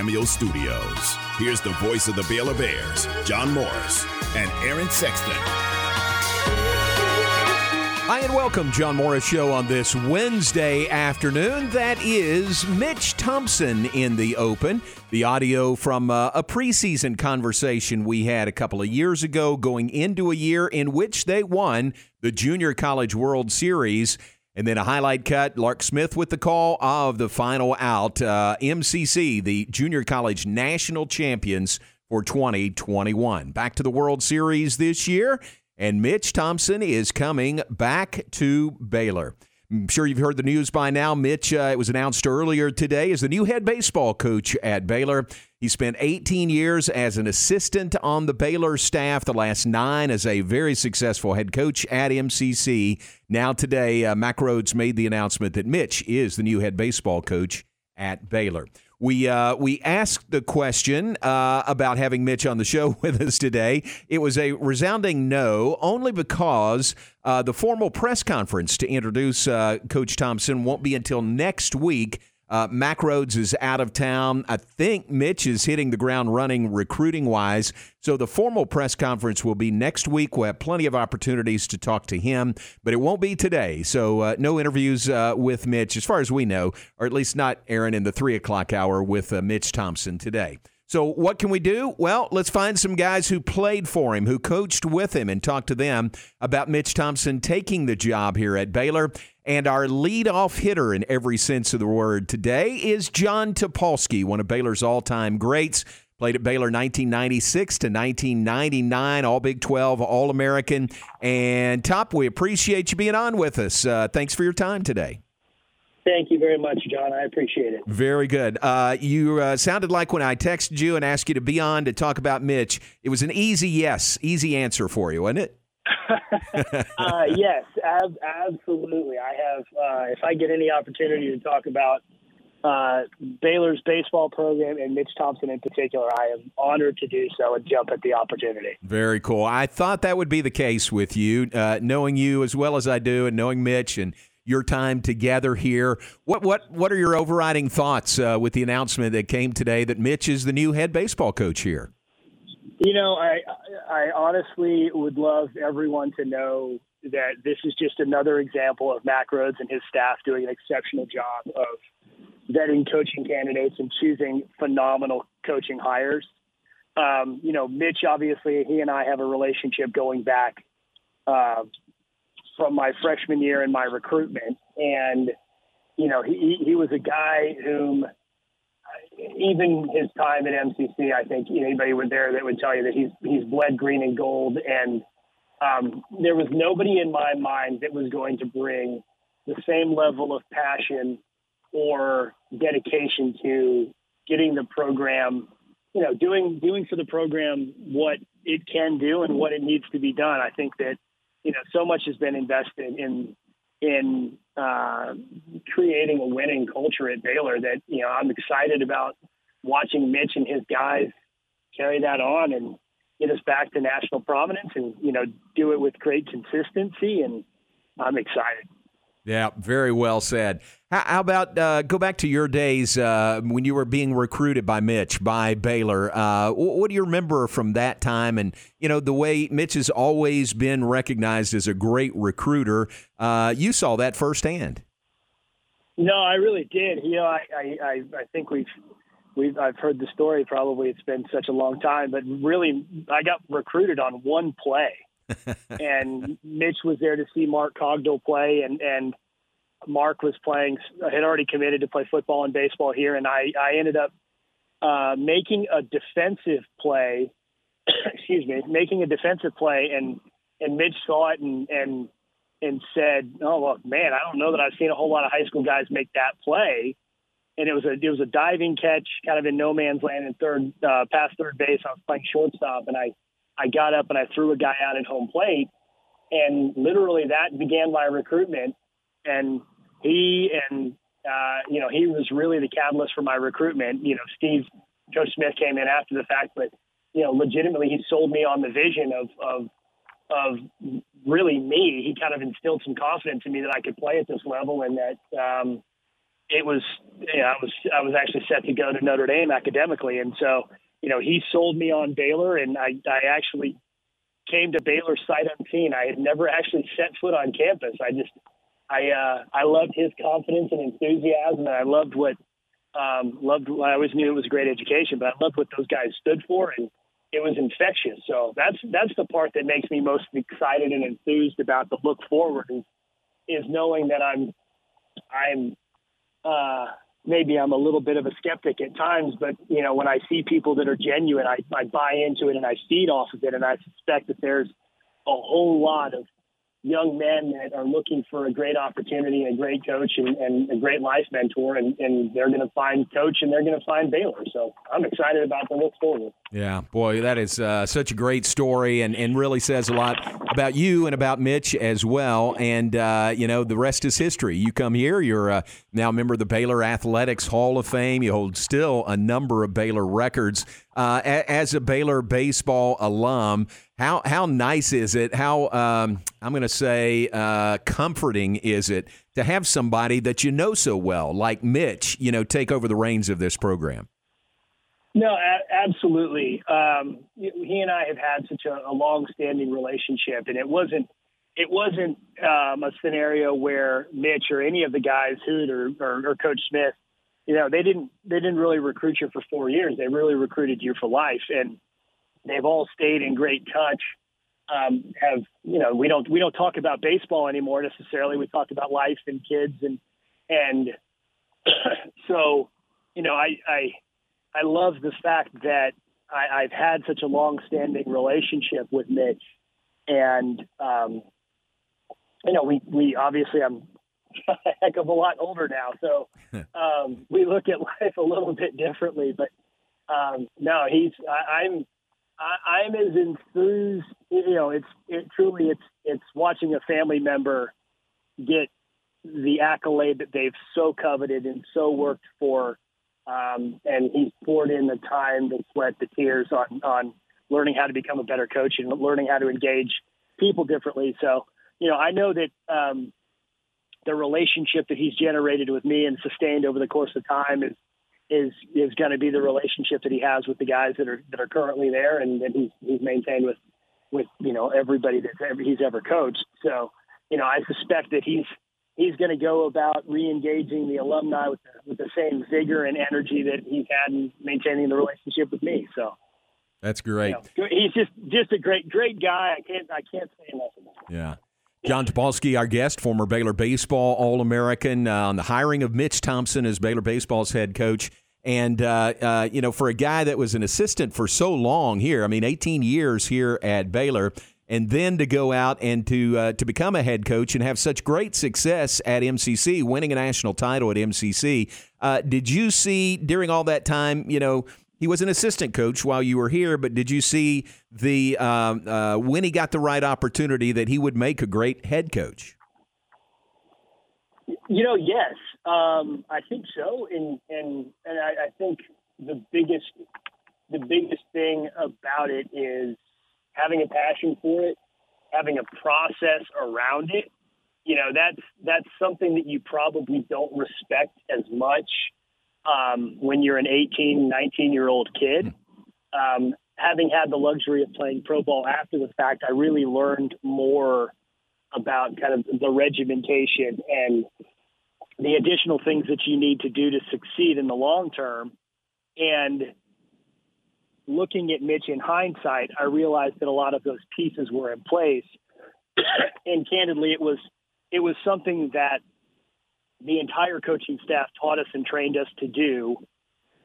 Cameo Studios. Here's the voice of the Baylor Bears, John Morris and Aaron Sexton. Hi, and welcome, John Morris Show on this Wednesday afternoon. That is Mitch Thompson in the open. The audio from uh, a preseason conversation we had a couple of years ago, going into a year in which they won the Junior College World Series. And then a highlight cut, Lark Smith with the call of the final out. Uh, MCC, the Junior College National Champions for 2021. Back to the World Series this year and Mitch Thompson is coming back to Baylor. I'm sure you've heard the news by now. Mitch, uh, it was announced earlier today, is the new head baseball coach at Baylor. He spent 18 years as an assistant on the Baylor staff, the last nine as a very successful head coach at MCC. Now, today, uh, Mack Rhoades made the announcement that Mitch is the new head baseball coach at Baylor. We uh, we asked the question uh, about having Mitch on the show with us today. It was a resounding no, only because uh, the formal press conference to introduce uh, Coach Thompson won't be until next week. Uh, Mack Rhoades is out of town. I think Mitch is hitting the ground running recruiting wise. So the formal press conference will be next week. We'll have plenty of opportunities to talk to him, but it won't be today. So uh, no interviews uh, with Mitch, as far as we know, or at least not Aaron in the three o'clock hour with uh, Mitch Thompson today. So, what can we do? Well, let's find some guys who played for him, who coached with him, and talk to them about Mitch Thompson taking the job here at Baylor. And our leadoff hitter in every sense of the word today is Jon Topolski, one of Baylor's all time greats. Played at Baylor 1996 to 1999, All Big 12, All American. And Top, we appreciate you being on with us. Uh, thanks for your time today. Thank you very much, John. I appreciate it. Very good. Uh, you uh, sounded like when I texted you and asked you to be on to talk about Mitch, it was an easy yes, easy answer for you, wasn't it? uh, yes, ab- absolutely. I have. Uh, if I get any opportunity to talk about uh, Baylor's baseball program and Mitch Thompson in particular, I am honored to do so and jump at the opportunity. Very cool. I thought that would be the case with you, uh, knowing you as well as I do, and knowing Mitch and your time together here. What what what are your overriding thoughts uh, with the announcement that came today that Mitch is the new head baseball coach here? You know, I I honestly would love everyone to know that this is just another example of Mack Rhoades and his staff doing an exceptional job of vetting coaching candidates and choosing phenomenal coaching hires. Um, you know, Mitch obviously he and I have a relationship going back uh, from my freshman year in my recruitment. And, you know, he, he was a guy whom, even his time at MCC, I think anybody would there that would tell you that he's he's bled green and gold, and um, there was nobody in my mind that was going to bring the same level of passion or dedication to getting the program, you know, doing doing for the program what it can do and what it needs to be done. I think that you know, so much has been invested in in uh, creating a winning culture at Baylor that you know I'm excited about watching Mitch and his guys carry that on and get us back to national prominence and you know do it with great consistency and I'm excited. Yeah, very well said. How, about uh, go back to your days uh, when you were being recruited by Mitch by Baylor? Uh, what do you remember from that time? And you know the way Mitch has always been recognized as a great recruiter. Uh, you saw that firsthand. No, I really did. You know, I I, I think we've we've I've heard the story. Probably it's been such a long time, but really, I got recruited on one play and Mitch was there to see Mark Cogdill play, and and Mark was playing had already committed to play football and baseball here, and I I ended up uh, making a defensive play. excuse me, making a defensive play, and and Mitch saw it and and and said, "Oh well, man, I don't know that I've seen a whole lot of high school guys make that play." And it was a it was a diving catch, kind of in no man's land, in third uh, past third base. I was playing shortstop, and I I got up and I threw a guy out at home plate. And literally that began my recruitment. And he and, uh, you know, he was really the catalyst for my recruitment. You know, Steve, Coach Smith came in after the fact, but, you know, legitimately he sold me on the vision of, of, of really me. He kind of instilled some confidence in me that I could play at this level and that, um, it was you know, I was I was actually set to go to Notre Dame academically, and so you know he sold me on Baylor, and I I actually came to Baylor sight unseen. I had never actually set foot on campus. I just I uh, I loved his confidence and enthusiasm, and I loved what um, loved. I always knew it was a great education, but I loved what those guys stood for, and it was infectious. So that's that's the part that makes me most excited and enthused about the look forward is, is knowing that I'm I'm uh, maybe I'm a little bit of a skeptic at times, but you know when I see people that are genuine, I, I buy into it and I feed off of it, and I suspect that there's a whole lot of young men that are looking for a great opportunity, a great coach, and, and a great life mentor, and, and they're going to find coach and they're going to find Baylor. So I'm excited about the look forward. Yeah, boy, that is uh, such a great story and, and really says a lot about you and about Mitch as well. And, uh, you know, the rest is history. You come here, you're uh, now a member of the Baylor Athletics Hall of Fame. You hold still a number of Baylor records. Uh, as a Baylor baseball alum, how how nice is it? How um, I'm going to say uh, comforting is it to have somebody that you know so well, like Mitch, you know, take over the reins of this program? No, a- absolutely. Um, he and I have had such a, a long-standing relationship, and it wasn't it wasn't um, a scenario where Mitch or any of the guys, Hoot or, or, or Coach Smith, you know, they didn't they didn't really recruit you for four years. They really recruited you for life, and They've all stayed in great touch. Um, have you know we don't we don't talk about baseball anymore necessarily. We talk about life and kids and and so you know I I I love the fact that I, I've had such a long-standing relationship with Mitch, and um, you know we we obviously I'm a heck of a lot older now, so um, we look at life a little bit differently. But um, no, he's I, I'm I, I'm as enthused. You know, it's it truly it's it's watching a family member get the accolade that they've so coveted and so worked for, um, and he's poured in the time, the sweat, the tears on on learning how to become a better coach and learning how to engage people differently. So, you know, I know that um, the relationship that he's generated with me and sustained over the course of time is is is going to be the relationship that he has with the guys that are that are currently there, and that he's he's maintained with with you know everybody that ever, he's ever coached. So you know, I suspect that he's he's going to go about re-engaging the alumni with the, with the same vigor and energy that he's had in maintaining the relationship with me. So that's great. You know, he's just just a great great guy. I can't I can't say enough about him. Yeah. Jon Topolski, our guest, former Baylor baseball All American, uh, on the hiring of Mitch Thompson as Baylor baseball's head coach. And, uh, uh, you know, for a guy that was an assistant for so long here, I mean, 18 years here at Baylor, and then to go out and to uh, to become a head coach and have such great success at MCC, winning a national title at MCC. Uh, did you see during all that time, you know, he was an assistant coach while you were here, but did you see the um, uh, when he got the right opportunity that he would make a great head coach? You know, yes, um, I think so, and and and I, I think the biggest the biggest thing about it is having a passion for it, having a process around it. You know, that's that's something that you probably don't respect as much um, when you're an 18, 19 year old kid. Um, having had the luxury of playing pro ball after the fact, I really learned more about kind of the regimentation and the additional things that you need to do to succeed in the long term. And looking at Mitch in hindsight, I realized that a lot of those pieces were in place. and candidly, it was it was something that the entire coaching staff taught us and trained us to do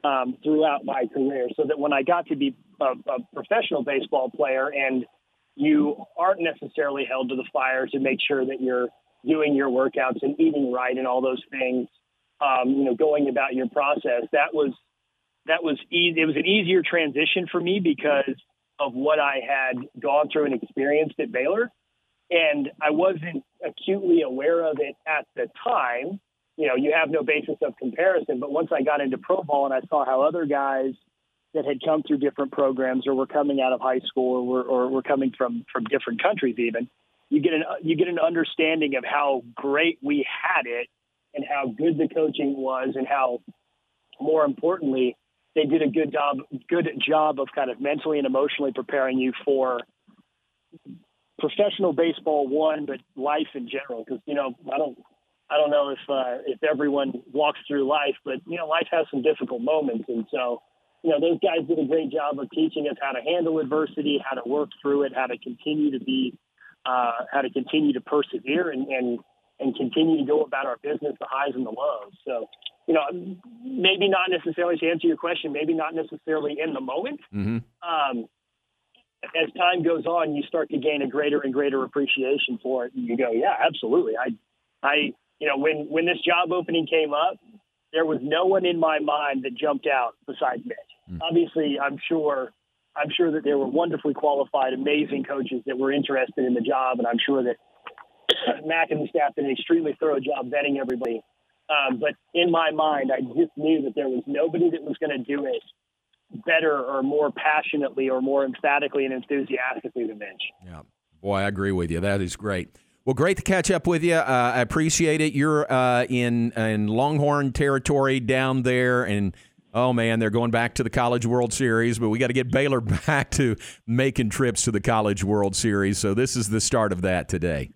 um, throughout my career. So that when I got to be a, a professional baseball player, and you aren't necessarily held to the fire to make sure that you're doing your workouts and eating right and all those things, um, you know, going about your process. That was that was easy. It was an easier transition for me because of what I had gone through and experienced at Baylor, and I wasn't acutely aware of it at the time. You know, you have no basis of comparison. But once I got into pro ball and I saw how other guys that had come through different programs or were coming out of high school or were, or were coming from from different countries even you get an you get an understanding of how great we had it and how good the coaching was and how, more importantly, they did a good job good job of kind of mentally and emotionally preparing you for professional baseball one, but life in general. Because you know, I don't I don't know if uh, if everyone walks through life, but you know, life has some difficult moments, and so you know, those guys did a great job of teaching us how to handle adversity, how to work through it, how to continue to be, uh, how to continue to persevere, and and and continue to go about our business, the highs and the lows. So, you know, maybe not necessarily to answer your question, maybe not necessarily in the moment. Mm-hmm. Um, as time goes on, you start to gain a greater and greater appreciation for it. And you go, yeah, absolutely. I, I, you know, when when this job opening came up, there was no one in my mind that jumped out besides Mitch. Mm. Obviously, I'm sure. I'm sure that there were wonderfully qualified, amazing coaches that were interested in the job, and I'm sure that Mack and the staff did an extremely thorough job vetting everybody. Um, but in my mind, I just knew that there was nobody that was going to do it better or more passionately or more emphatically and enthusiastically than Mitch. Yeah. Boy, I agree with you. That is great. Well, great to catch up with you. Uh, I appreciate it. You're uh, in in Longhorn territory down there, and oh man, they're going back to the College World Series. But we got to get Baylor back to making trips to the College World Series. So this is the start of that today.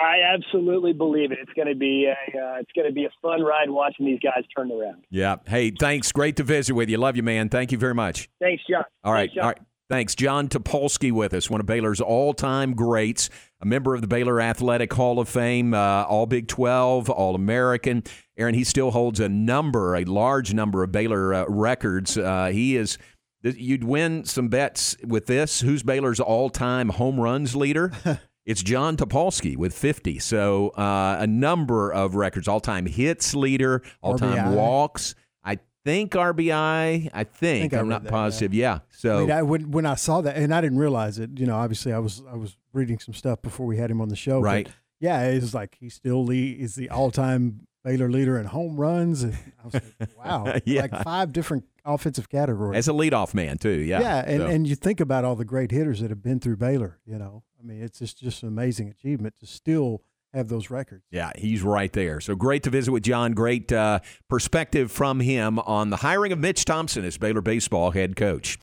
I absolutely believe it. It's going to be a uh, it's going to be a fun ride watching these guys turn around. Yeah. Hey, thanks. Great to visit with you. Love you, man. Thank you very much. Thanks, John. All right. Thanks, John. All right. Thanks, Jon Topolski, with us, one of Baylor's all-time greats, a member of the Baylor Athletic Hall of Fame, uh, All Big 12, All American. Aaron, he still holds a number, a large number of Baylor uh, records. Uh, he is. You'd win some bets with this. Who's Baylor's all-time home runs leader? It's Jon Topolski with 50. So uh, a number of records, all-time hits leader, all-time walks. I think RBI. I think, I I'm not that, positive. Yeah. yeah. So I mean, I, when when I saw that, and I didn't realize it. You know, obviously I was I was reading some stuff before we had him on the show. Right. yeah, it's like he still is the all-time Baylor leader in home runs. And I was like, wow, yeah. like five different offensive categories. As a leadoff man too, yeah. Yeah, and, so. and you think about all the great hitters that have been through Baylor. You know, I mean, it's just just an amazing achievement to still have those records. Yeah, he's right there. So great to visit with John. Great uh, perspective from him on the hiring of Mitch Thompson as Baylor baseball head coach.